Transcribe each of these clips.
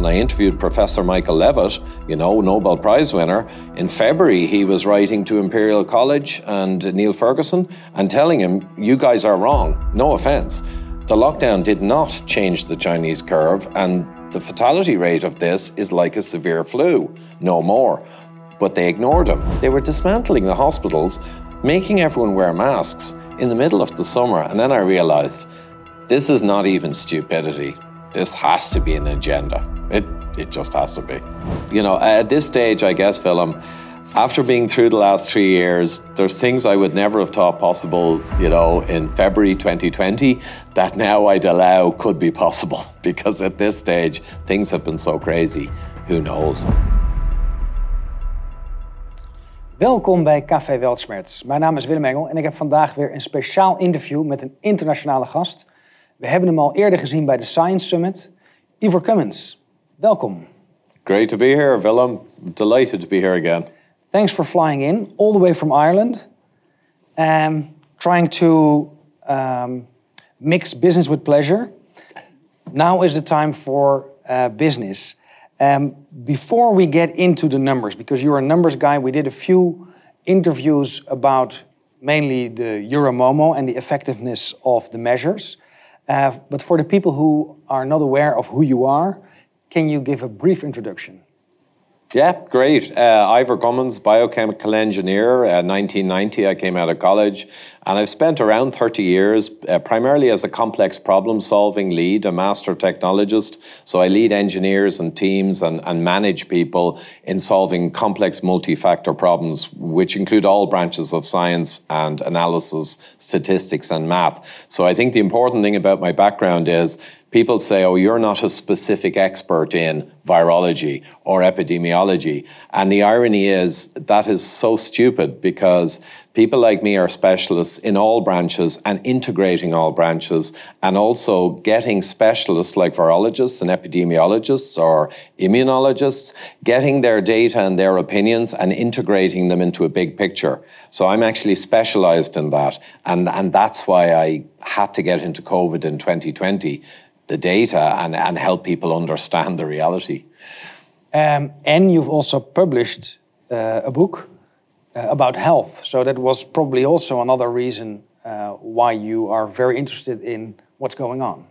and I interviewed Professor Michael Levitt, you know, Nobel Prize winner. In February, he was writing to Imperial College and Neil Ferguson and telling him, You guys are wrong. No offense. The lockdown did not change the Chinese curve, and the fatality rate of this is like a severe flu, no more. But they ignored him. They were dismantling the hospitals, making everyone wear masks in the middle of the summer, and then I realized this is not even stupidity. This has to be an agenda. It, it just has to be. You know, at this stage, I guess, Willem, after being through the last three years, there's things I would never have thought possible, you know, in February 2020 that now I'd allow could be possible. Because at this stage, things have been so crazy. Who knows? Welkom bij Café Weltschmerz. Mijn naam is Willem Engel en ik heb vandaag weer een speciaal interview met een internationale gast. We hebben hem al eerder gezien bij de Science Summit. Ivor Cummins, welkom. Great to be here, Willem. Delighted to be here again. Thanks for flying in all the way from Ireland. Um, trying to um, mix business with pleasure. Now is the time for uh, business. Um, before we get into the numbers, because you're a numbers guy, we did a few interviews about mainly the Euromomo and the effectiveness of the measures. Uh, but for the people who are not aware of who you are, can you give a brief introduction? Yeah, great. Uh, Ivor Cummins, biochemical engineer. Uh, 1990, I came out of college, and I've spent around 30 years uh, primarily as a complex problem solving lead, a master technologist. So I lead engineers and teams and, and manage people in solving complex multi factor problems, which include all branches of science and analysis, statistics, and math. So I think the important thing about my background is people say, oh, you're not a specific expert in virology or epidemiology. And the irony is that is so stupid because people like me are specialists in all branches and integrating all branches and also getting specialists like virologists and epidemiologists or immunologists, getting their data and their opinions and integrating them into a big picture. So I'm actually specialized in that. And, and that's why I had to get into COVID in 2020 the data and, and help people understand the reality. Um, and you've also published uh, a book uh, about health. So that was probably also another reason uh, why you are very interested in what's going on.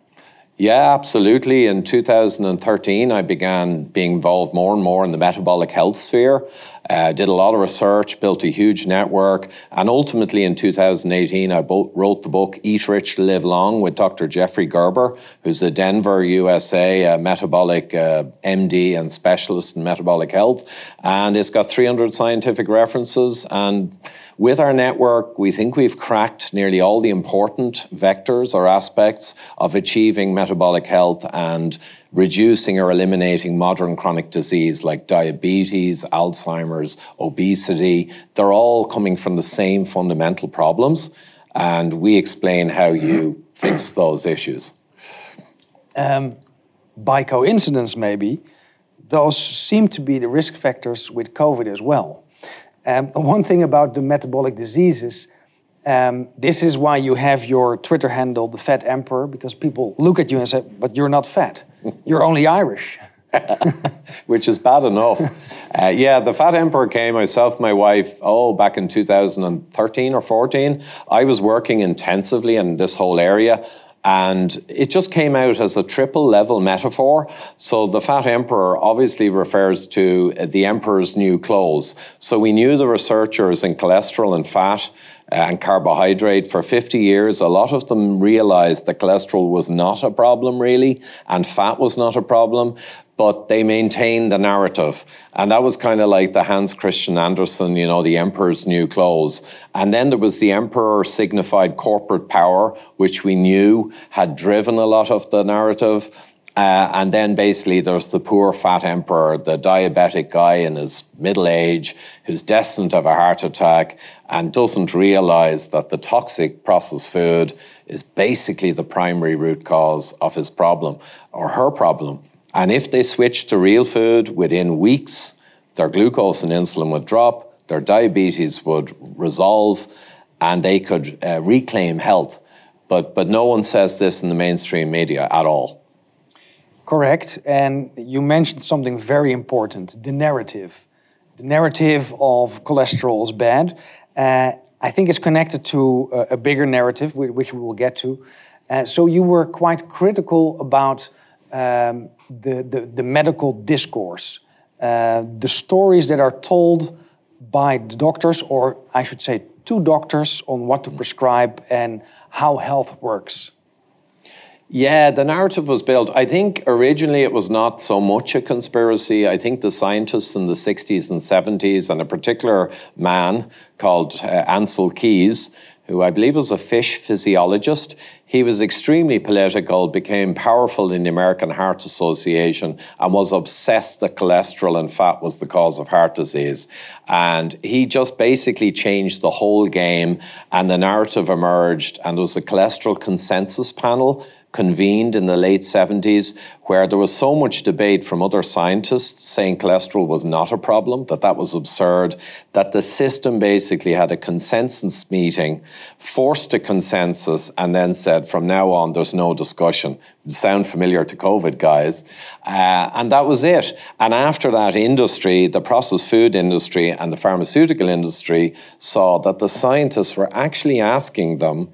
Yeah, absolutely. In 2013, I began being involved more and more in the metabolic health sphere. Uh, did a lot of research, built a huge network, and ultimately in 2018, I wrote the book Eat Rich, Live Long with Dr. Jeffrey Gerber, who's a Denver, USA uh, metabolic uh, MD and specialist in metabolic health. And it's got 300 scientific references. And with our network, we think we've cracked nearly all the important vectors or aspects of achieving metabolic health and reducing or eliminating modern chronic disease like diabetes, Alzheimer's, obesity. They're all coming from the same fundamental problems, and we explain how you fix those issues. Um, by coincidence, maybe, those seem to be the risk factors with COVID as well. Um, one thing about the metabolic diseases um, this is why you have your Twitter handle, the Fat Emperor, because people look at you and say, "But you're not fat. You're only Irish." Which is bad enough. uh, yeah, the Fat Emperor came, myself, my wife, oh, back in 2013 or 14. I was working intensively in this whole area. And it just came out as a triple level metaphor. So the Fat Emperor obviously refers to the Emperor's new clothes. So we knew the researchers in cholesterol and fat Uh, and carbohydrate for 50 years. A lot of them realized that cholesterol was not a problem, really, and fat was not a problem, but they maintained the narrative. And that was kind of like the Hans Christian Andersen, you know, the emperor's new clothes. And then there was the emperor signified corporate power, which we knew had driven a lot of the narrative. Uh, and then basically there's the poor fat emperor, the diabetic guy in his middle age who's destined to have a heart attack and doesn't realize that the toxic processed food is basically the primary root cause of his problem or her problem. And if they switch to real food within weeks, their glucose and insulin would drop, their diabetes would resolve, and they could uh, reclaim health. But, but no one says this in the mainstream media at all. Correct. And you mentioned something very important the narrative. The narrative of cholesterol is bad. Uh, I think it's connected to a, a, bigger narrative, which we will get to. Uh, so you were quite critical about um, the, the, the, medical discourse, uh, the stories that are told by the doctors, or I should say, to doctors, on what to prescribe and how health works. Yeah, the narrative was built. I think originally it was not so much a conspiracy. I think the scientists in the 60s and 70s, and a particular man called uh, Ancel Keys, who I believe was a fish physiologist, he was extremely political, became powerful in the American Heart Association, and was obsessed that cholesterol and fat was the cause of heart disease. And he just basically changed the whole game, and the narrative emerged, and there was a cholesterol consensus panel convened in the late 70s where there was so much debate from other scientists saying cholesterol was not a problem, that that was absurd, that the system basically had a consensus meeting, forced a consensus, and then said from now on there's no discussion. Sound familiar to COVID, guys? Uh, and that was it. And after that, industry, the processed food industry and the pharmaceutical industry saw that the scientists were actually asking them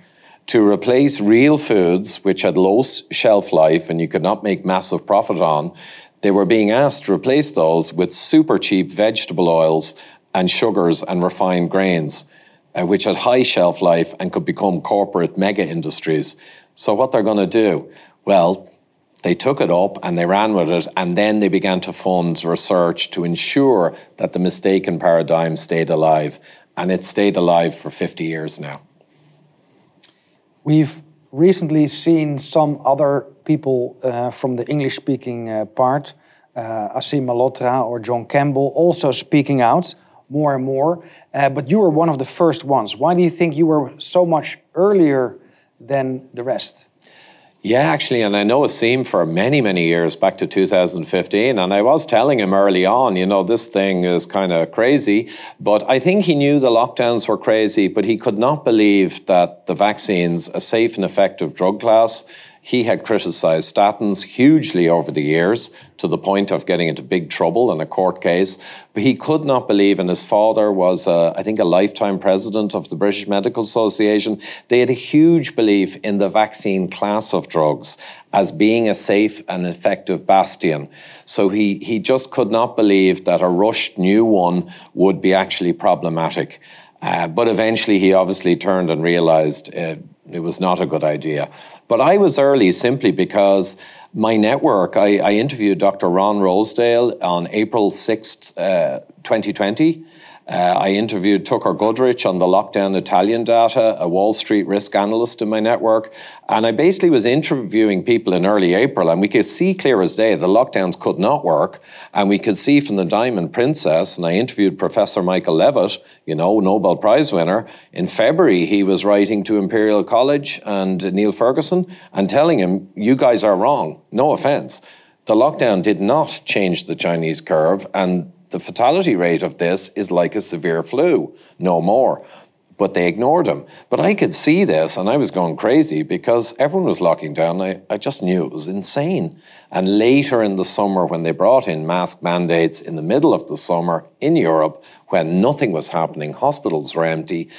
to replace real foods which had low shelf life and you could not make massive profit on, they were being asked to replace those with super cheap vegetable oils and sugars and refined grains, uh, which had high shelf life and could become corporate mega industries. So, what they're going to do? Well, they took it up and they ran with it, and then they began to fund research to ensure that the mistaken paradigm stayed alive. And it stayed alive for 50 years now. We've recently seen some other people uh, from the English speaking uh, part, uh, Aseem Malhotra or John Campbell, also speaking out more and more. Uh, but you were one of the first ones. Why do you think you were so much earlier than the rest? Yeah, actually, and I know Aseem for many, many years, back to 2015. And I was telling him early on, you know, this thing is kind of crazy. But I think he knew the lockdowns were crazy, but he could not believe that the vaccines, a safe and effective drug class, he had criticized statins hugely over the years to the point of getting into big trouble in a court case. But he could not believe, and his father was, uh, I think, a lifetime president of the British Medical Association. They had a huge belief in the vaccine class of drugs as being a safe and effective bastion. So he, he just could not believe that a rushed new one would be actually problematic. Uh, but eventually, he obviously turned and realized uh, it was not a good idea. But I was early simply because my network, I, I interviewed Dr. Ron Rosedale on April 6th, uh, 2020. Uh, I interviewed Tucker Goodrich on the lockdown Italian data, a Wall Street risk analyst in my network. And I basically was interviewing people in early April, and we could see clear as day the lockdowns could not work. And we could see from the Diamond Princess, and I interviewed Professor Michael Levitt, you know, Nobel Prize winner. In February, he was writing to Imperial College and Neil Ferguson and telling him, You guys are wrong. No offense. The lockdown did not change the Chinese curve, and the fatality rate of this is like a severe flu, no more. But they ignored him. But I could see this and I was going crazy because everyone was locking down. I, I just knew it was insane. And later in the summer, when they brought in mask mandates in the middle of the summer in Europe, when nothing was happening, hospitals were empty,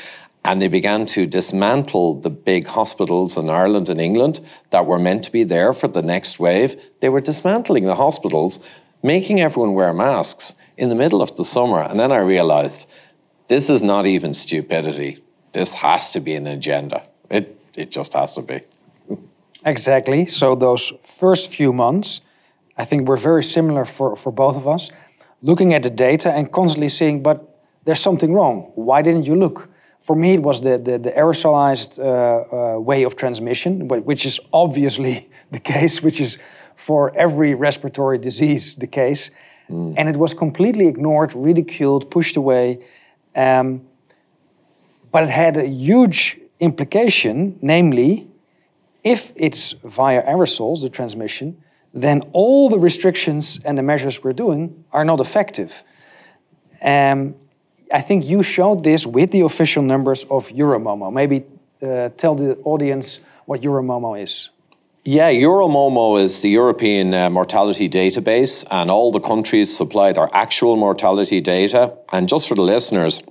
and they began to dismantle the big hospitals in Ireland and England that were meant to be there for the next wave. They were dismantling the hospitals, making everyone wear masks in the middle of the summer. And then I realized this is not even stupidity. This has to be an agenda. It, it just has to be. Exactly. So, those first few months, I think were very similar for, for both of us. Looking at the data and constantly seeing, but there's something wrong. Why didn't you look? For me, it was the, the, the aerosolized uh, uh, way of transmission, which is obviously the case, which is for every respiratory disease the case. Mm. And it was completely ignored, ridiculed, pushed away. Um, but it had a huge implication, namely, if it's via aerosols, the transmission, then all the restrictions and the measures we're doing are not effective. Um, I think you showed this with the official numbers of Euromomo. Maybe uh, tell the audience what Euromomo is. Yeah, Euromomo is the European uh, mortality database, and all the countries supply their actual mortality data. And just for the listeners,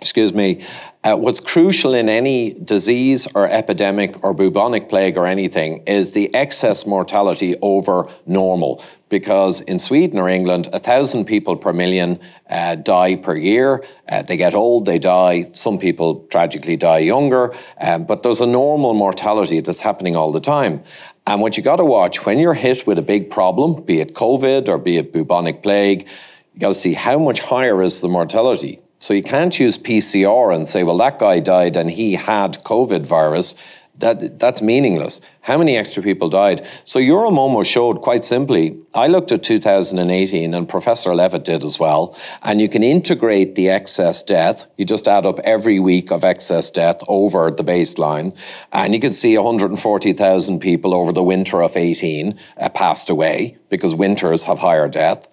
excuse me, uh, what's crucial in any disease or epidemic or bubonic plague or anything is the excess mortality over normal. Because in Sweden or England, a thousand people per million uh, die per year. Uh, they get old, they die. Some people tragically die younger, um, but there's a normal mortality that's happening all the time. And what you got to watch when you're hit with a big problem, be it COVID or be it bubonic plague, you got to see how much higher is the mortality. So you can't use PCR and say, well, that guy died and he had COVID virus. That, that's meaningless. How many extra people died? So Euromomo showed quite simply, I looked at 2018 and Professor Levitt did as well, and you can integrate the excess death. You just add up every week of excess death over the baseline, and you can see 140,000 people over the winter of 18 uh, passed away because winters have higher death.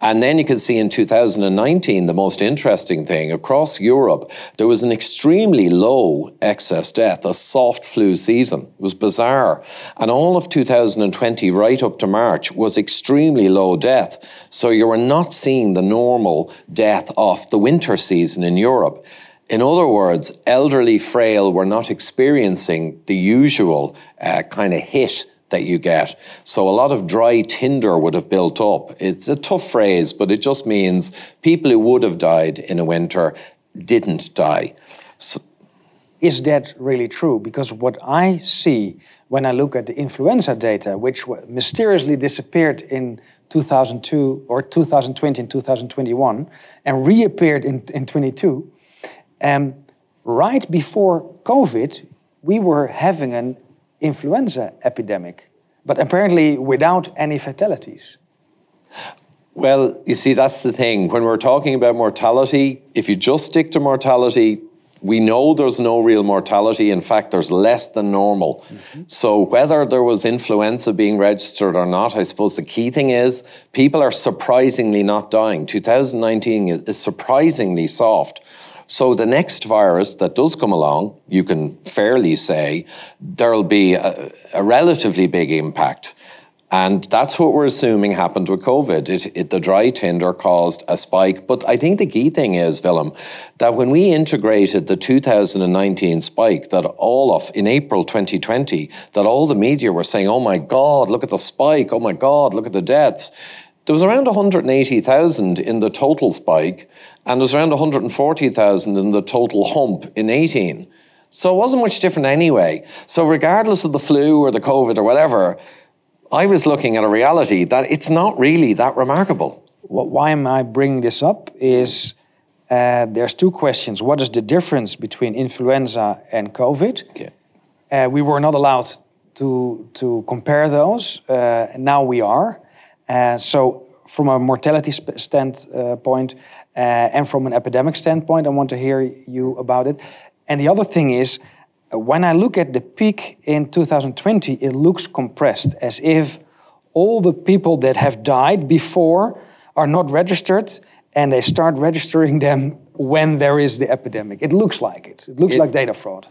And then you can see in 2019, the most interesting thing across Europe, there was an extremely low excess death, a soft flu season. It was bizarre. And all of 2020, right up to March, was extremely low death. So you were not seeing the normal death of the winter season in Europe. In other words, elderly, frail were not experiencing the usual uh, kind of hit that you get. So a lot of dry tinder would have built up. It's a tough phrase, but it just means people who would have died in a winter didn't die. So, is that really true? Because what I see when I look at the influenza data, which mysteriously disappeared in 2002 or 2020 and 2021 and reappeared in, in 22, um, right before COVID, we were having an influenza epidemic, but apparently without any fatalities. Well, you see, that's the thing. When we're talking about mortality, if you just stick to mortality, we know there's no real mortality. In fact, there's less than normal. Mm-hmm. So, whether there was influenza being registered or not, I suppose the key thing is people are surprisingly not dying. 2019 is surprisingly soft. So the next virus that does come along, you can fairly say there'll be a, a relatively big impact. And that's what we're assuming happened with COVID. It, it, the dry tinder caused a spike. But I think the key thing is, Willem, that when we integrated the 2019 spike, that all of, in April 2020, that all the media were saying, oh my God, look at the spike. Oh my God, look at the deaths. There was around 180,000 in the total spike, and there was around 140,000 in the total hump in 18. So it wasn't much different anyway. So, regardless of the flu or the COVID or whatever, I was looking at a reality that it's not really that remarkable. Why am I bringing this up? Is uh, there's two questions. What is the difference between influenza and COVID? Okay. Uh, we were not allowed to to compare those. Uh, now we are. Uh, so from a mortality standpoint uh, and from an epidemic standpoint, I want to hear you about it. And the other thing is, uh, when I look at the peak in 2020, it looks compressed, as if all the people that have died before are not registered, and they start registering them when there is the epidemic. It looks like it. It looks it, like data fraud.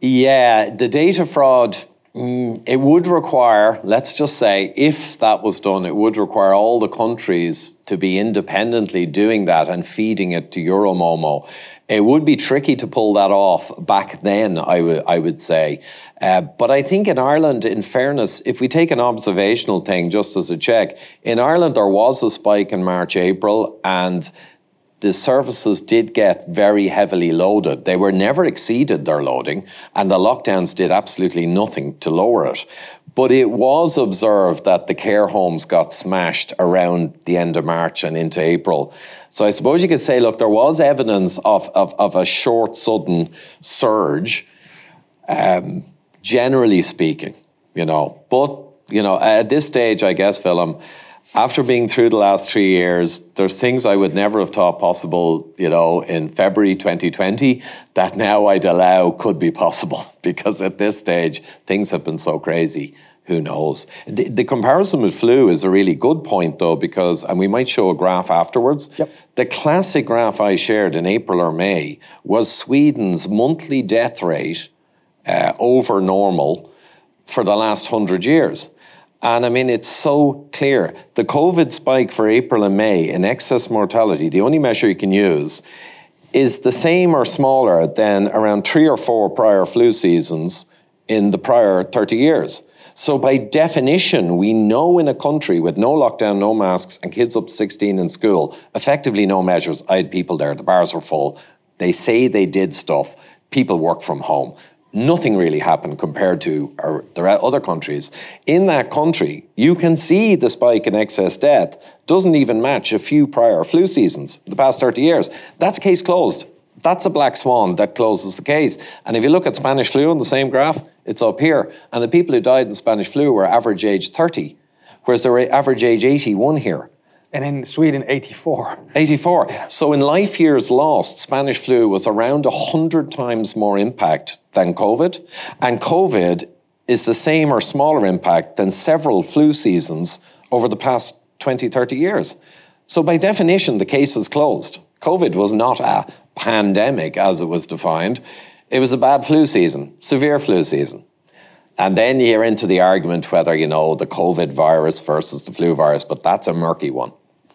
Yeah, the data fraud Mm, it would require, let's just say, if that was done, it would require all the countries to be independently doing that and feeding it to Euromomo. It would be tricky to pull that off back then, I, w- I would say. Uh, but I think in Ireland, in fairness, if we take an observational thing just as a check, in Ireland there was a spike in March, April, and the services did get very heavily loaded. They were never exceeded their loading, and the lockdowns did absolutely nothing to lower it. But it was observed that the care homes got smashed around the end of March and into April. So I suppose you could say, look, there was evidence of, of, of a short, sudden surge, um, generally speaking, you know. But, you know, at this stage, I guess, Willem, after being through the last three years, there's things I would never have thought possible, you know, in February 2020 that now I'd allow could be possible because at this stage, things have been so crazy. Who knows? The, the comparison with flu is a really good point, though, because, and we might show a graph afterwards. Yep. The classic graph I shared in April or May was Sweden's monthly death rate uh, over normal for the last hundred years. And I mean, it's so clear. The COVID spike for April and May in excess mortality, the only measure you can use, is the same or smaller than around three or four prior flu seasons in the prior 30 years. So, by definition, we know in a country with no lockdown, no masks, and kids up to 16 in school, effectively no measures. I had people there, the bars were full. They say they did stuff. People work from home nothing really happened compared to our, the other countries. In that country, you can see the spike in excess death doesn't even match a few prior flu seasons, the past 30 years. That's case closed. That's a black swan that closes the case. And if you look at Spanish flu on the same graph, it's up here. And the people who died in Spanish flu were average age 30, whereas they were average age 81 here and in Sweden, 84. 84. Yeah. So in life years lost, Spanish flu was around 100 times more impact than COVID. And COVID is the same or smaller impact than several flu seasons over the past 20, 30 years. So by definition, the case is closed. COVID was not a pandemic as it was defined. It was a bad flu season, severe flu season. And then you're into the argument whether, you know, the COVID virus versus the flu virus, but that's a murky one.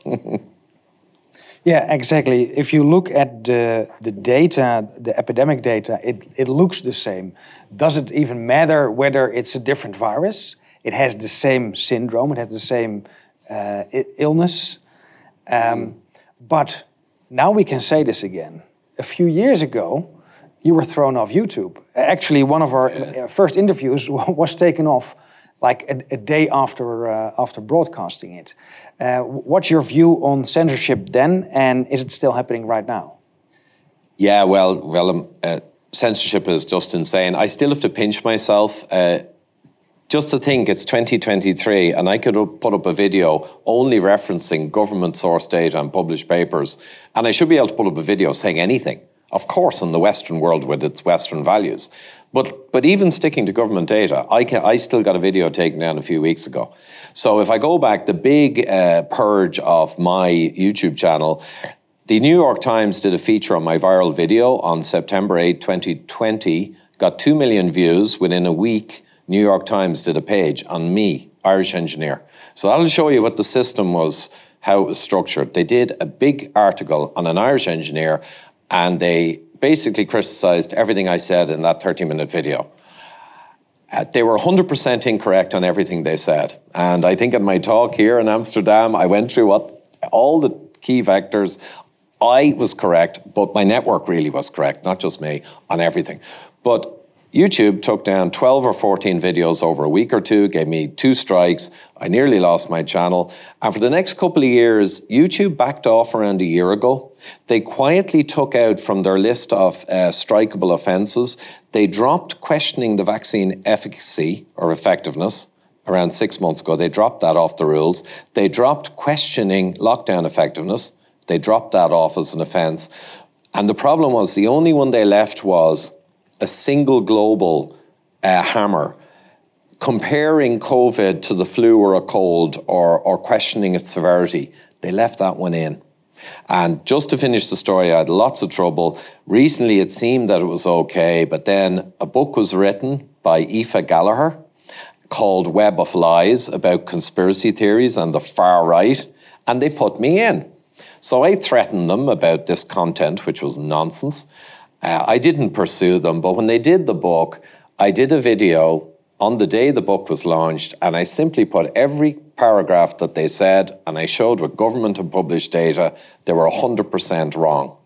yeah, exactly. If you look at the, the data, the epidemic data, it, it looks the same. Does it even matter whether it's a different virus? It has the same syndrome, it has the same uh, illness. Um, mm. But now we can say this again. A few years ago, you were thrown off YouTube. Actually, one of our yeah. first interviews was taken off like a, a day after uh, after broadcasting it. Uh, what's your view on censorship then, and is it still happening right now? Yeah, well, well, um, uh, censorship is just insane. I still have to pinch myself. Uh, just to think it's 2023 and I could put up a video only referencing government source data and published papers, and I should be able to put up a video saying anything of course, in the Western world with its Western values. But, but even sticking to government data, I, can, I still got a video taken down a few weeks ago. So if I go back, the big uh, purge of my YouTube channel, the New York Times did a feature on my viral video on September 8, 2020, got 2 million views. Within a week, New York Times did a page on me, Irish engineer. So that'll show you what the system was, how it was structured. They did a big article on an Irish engineer and they basically criticized everything I said in that 30 minute video. Uh, they were 100% incorrect on everything they said. And I think in my talk here in Amsterdam, I went through what all the key vectors. I was correct, but my network really was correct, not just me, on everything. But YouTube took down 12 or 14 videos over a week or two, gave me two strikes. I nearly lost my channel. And for the next couple of years, YouTube backed off around a year ago. They quietly took out from their list of uh, strikeable offences, they dropped questioning the vaccine efficacy or effectiveness around six months ago. They dropped that off the rules. They dropped questioning lockdown effectiveness. They dropped that off as an offence. And the problem was the only one they left was a single global uh, hammer comparing COVID to the flu or a cold or, or questioning its severity. They left that one in. And just to finish the story, I had lots of trouble. Recently, it seemed that it was okay, but then a book was written by Aoife Gallagher called Web of Lies about conspiracy theories and the far right, and they put me in. So I threatened them about this content, which was nonsense. Uh, I didn't pursue them, but when they did the book, I did a video on the day the book was launched, and I simply put every paragraph that they said, and I showed with government and published data, they were 100% wrong.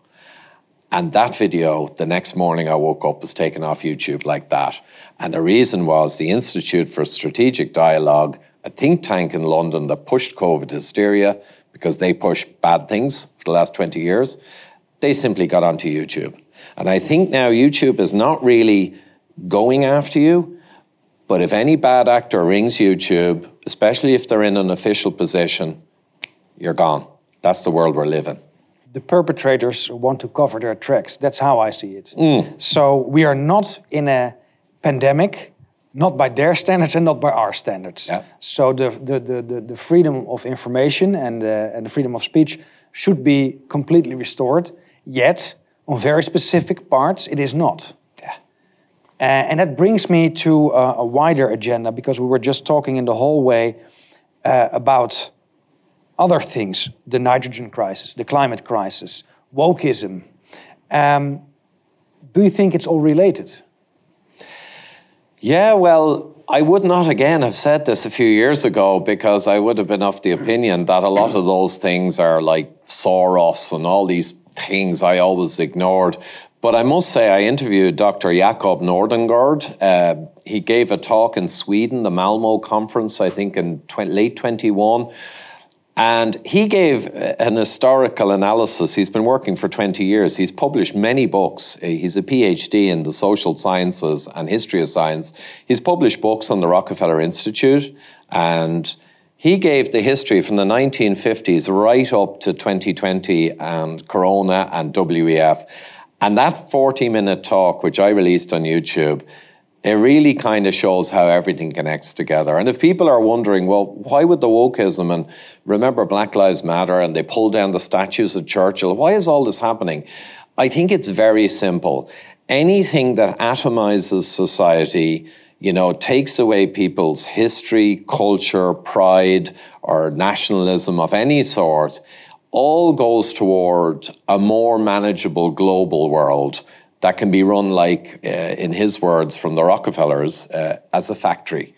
And that video, the next morning I woke up, was taken off YouTube like that. And the reason was the Institute for Strategic Dialogue, a think tank in London that pushed COVID hysteria because they push bad things for the last 20 years, they simply got onto YouTube. And I think now YouTube is not really going after you, but if any bad actor rings YouTube, especially if they're in an official position, you're gone. That's the world we're living. The perpetrators want to cover their tracks. That's how I see it. Mm. So we are not in a pandemic, not by their standards and not by our standards. Yeah. So the, the, the, the, freedom of information and, uh, and the freedom of speech should be completely restored. Yet, on very specific parts, it is not. Yeah. Uh, and that brings me to uh, a wider agenda because we were just talking in the hallway uh, about other things the nitrogen crisis, the climate crisis, wokeism. Um, do you think it's all related? Yeah, well, I would not again have said this a few years ago because I would have been of the opinion that a lot of those things are like Soros and all these things I always ignored. But I must say, I interviewed Dr. Jacob Nordangård. Uh, he gave a talk in Sweden, the Malmo conference, I think in tw- late 21. And he gave an historical analysis. He's been working for 20 years. He's published many books. He's a PhD in the social sciences and history of science. He's published books on the Rockefeller Institute. And he gave the history from the 1950s right up to 2020 and Corona and WEF. And that 40 minute talk, which I released on YouTube, it really kind of shows how everything connects together. And if people are wondering, well, why would the wokeism and remember Black Lives Matter and they pull down the statues of Churchill, why is all this happening? I think it's very simple. Anything that atomizes society, you know, takes away people's history, culture, pride, or nationalism of any sort, all goes toward a more manageable global world that can be run like, uh, in his words from the Rockefellers, uh, as a factory.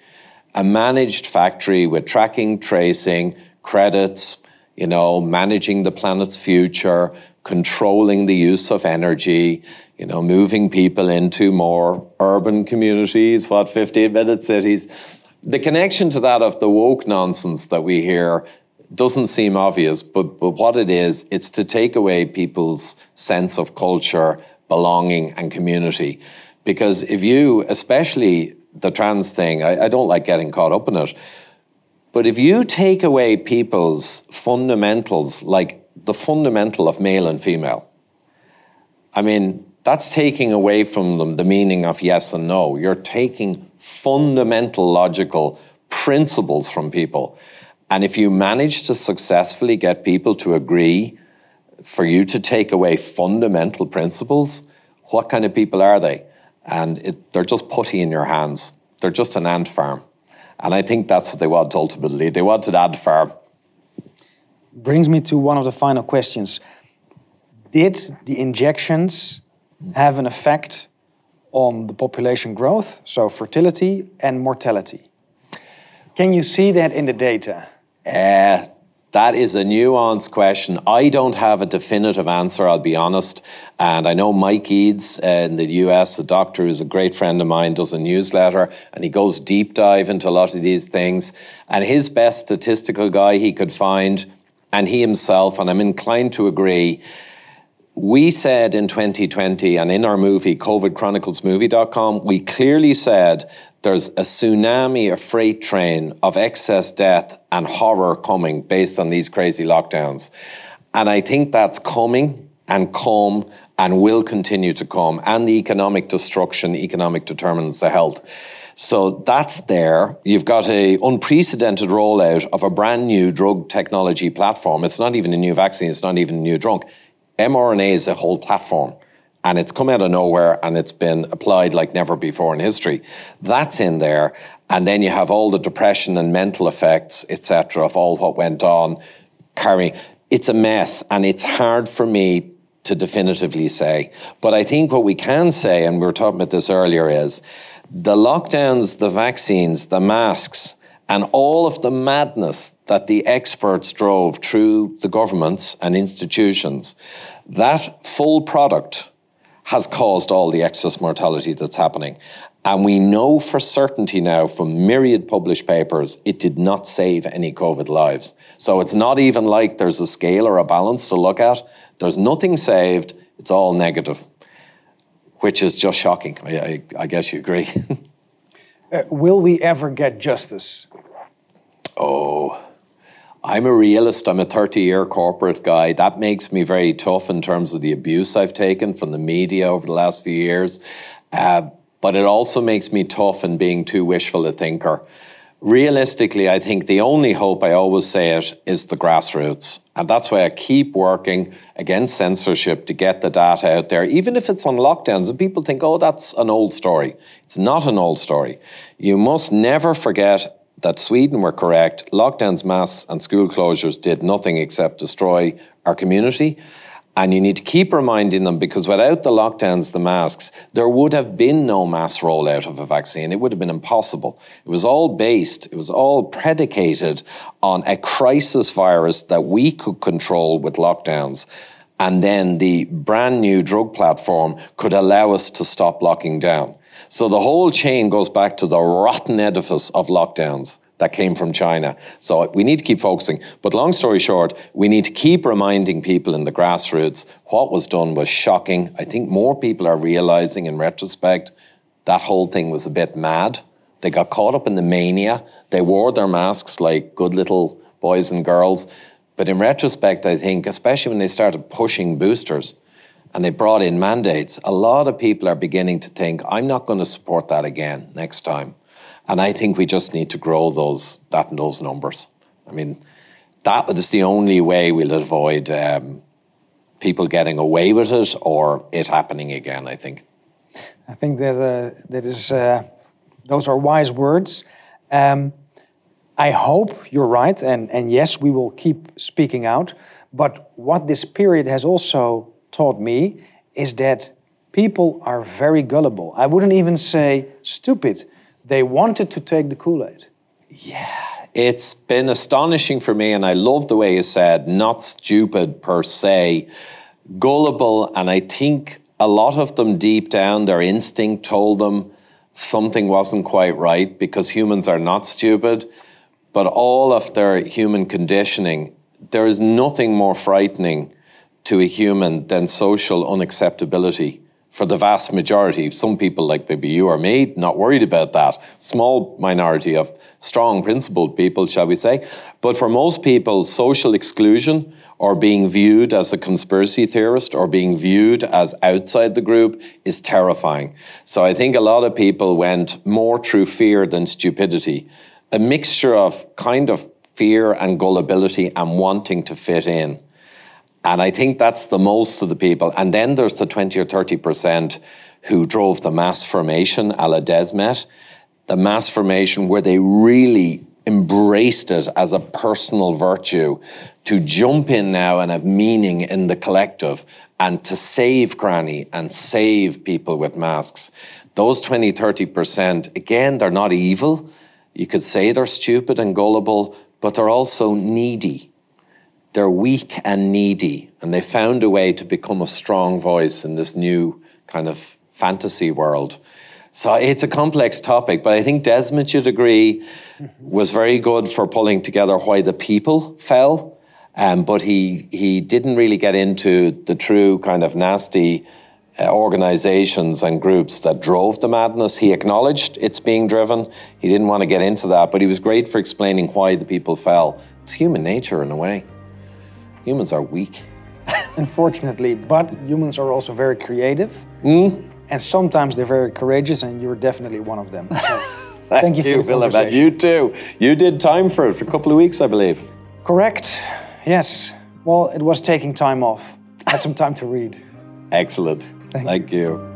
A managed factory with tracking, tracing, credits, you know, managing the planet's future, controlling the use of energy, you know, moving people into more urban communities, what, 15 minute cities. The connection to that of the woke nonsense that we hear doesn't seem obvious, but, but what it is, it's to take away people's sense of culture, belonging, and community. Because if you, especially the trans thing, I, I don't like getting caught up in it, but if you take away people's fundamentals, like the fundamental of male and female, I mean, that's taking away from them the meaning of yes and no. You're taking fundamental logical principles from people. And if you manage to successfully get people to agree for you to take away fundamental principles, what kind of people are they? And it, they're just putty in your hands. They're just an ant farm. And I think that's what they want ultimately. They want an ant farm. Brings me to one of the final questions. Did the injections have an effect on the population growth, so fertility and mortality? Can you see that in the data? Uh, that is a nuanced question. I don't have a definitive answer, I'll be honest. And I know Mike Eades uh, in the US, the doctor who's a great friend of mine, does a newsletter and he goes deep dive into a lot of these things. And his best statistical guy he could find, and he himself, and I'm inclined to agree, we said in 2020 and in our movie, COVIDchroniclesmovie.com, we clearly said there's a tsunami, a freight train of excess death and horror coming based on these crazy lockdowns. And I think that's coming and come and will continue to come, and the economic destruction, economic determinants of health. So that's there. You've got a unprecedented rollout of a brand new drug technology platform. It's not even a new vaccine, it's not even a new drug mRNA is a whole platform and it's come out of nowhere and it's been applied like never before in history. That's in there. And then you have all the depression and mental effects, etc., of all what went on carrying. It's a mess and it's hard for me to definitively say. But I think what we can say, and we were talking about this earlier, is the lockdowns, the vaccines, the masks, and all of the madness that the experts drove through the governments and institutions, that full product has caused all the excess mortality that's happening. And we know for certainty now from myriad published papers, it did not save any COVID lives. So it's not even like there's a scale or a balance to look at. There's nothing saved, it's all negative, which is just shocking. I, I, I guess you agree. Uh, will we ever get justice? Oh, I'm a realist. I'm a 30 year corporate guy. That makes me very tough in terms of the abuse I've taken from the media over the last few years. Uh, but it also makes me tough in being too wishful a thinker. realistically, I think the only hope, I always say it, is the grassroots. And that's why I keep working against censorship to get the data out there, even if it's on lockdowns. And people think, oh, that's an old story. It's not an old story. You must never forget that Sweden were correct. Lockdowns, masks, and school closures did nothing except destroy our community. And you need to keep reminding them because without the lockdowns, the masks, there would have been no mass rollout of a vaccine. It would have been impossible. It was all based, it was all predicated on a crisis virus that we could control with lockdowns. And then the brand new drug platform could allow us to stop locking down. So the whole chain goes back to the rotten edifice of lockdowns that came from China. So we need to keep focusing. But long story short, we need to keep reminding people in the grassroots what was done was shocking. I think more people are realizing in retrospect that whole thing was a bit mad. They got caught up in the mania. They wore their masks like good little boys and girls. But in retrospect, I think, especially when they started pushing boosters and they brought in mandates, a lot of people are beginning to think, I'm not going to support that again next time. And I think we just need to grow those that those numbers. I mean, that is the only way we'll avoid um, people getting away with it or it happening again. I think. I think that uh, that is uh, those are wise words. Um, I hope you're right, and and yes, we will keep speaking out. But what this period has also taught me is that people are very gullible. I wouldn't even say stupid they wanted to take the Kool Aid. Yeah, it's been astonishing for me, and I love the way you said not stupid per se, gullible, and I think a lot of them deep down, their instinct told them something wasn't quite right because humans are not stupid, but all of their human conditioning, there is nothing more frightening to a human than social unacceptability for the vast majority, some people like maybe you or me, not worried about that. Small minority of strong principled people, shall we say. But for most people, social exclusion or being viewed as a conspiracy theorist or being viewed as outside the group is terrifying. So I think a lot of people went more through fear than stupidity. A mixture of kind of fear and gullibility and wanting to fit in. And I think that's the most of the people. And then there's the 20 or 30% who drove the mass formation a la Desmet, the mass formation where they really embraced it as a personal virtue to jump in now and have meaning in the collective and to save Granny and save people with masks. Those 20, 30%, again, they're not evil. You could say they're stupid and gullible, but they're also needy they're weak and needy, and they found a way to become a strong voice in this new kind of fantasy world. So it's a complex topic, but I think Desmet, you'd agree, was very good for pulling together why the people fell. Um, but he he didn't really get into the true kind of nasty uh, organizations and groups that drove the madness. He acknowledged it's being driven. He didn't want to get into that, but he was great for explaining why the people fell. It's human nature in a way humans are weak. Unfortunately, but humans are also very creative. Mm. And sometimes they're very courageous, and you're definitely one of them. So, thank, thank, you, you Willem, and you too. You did time for it for a couple of weeks, I believe. Correct. Yes. Well, it was taking time off. I had some time to read. Excellent. Thank, thank you. you.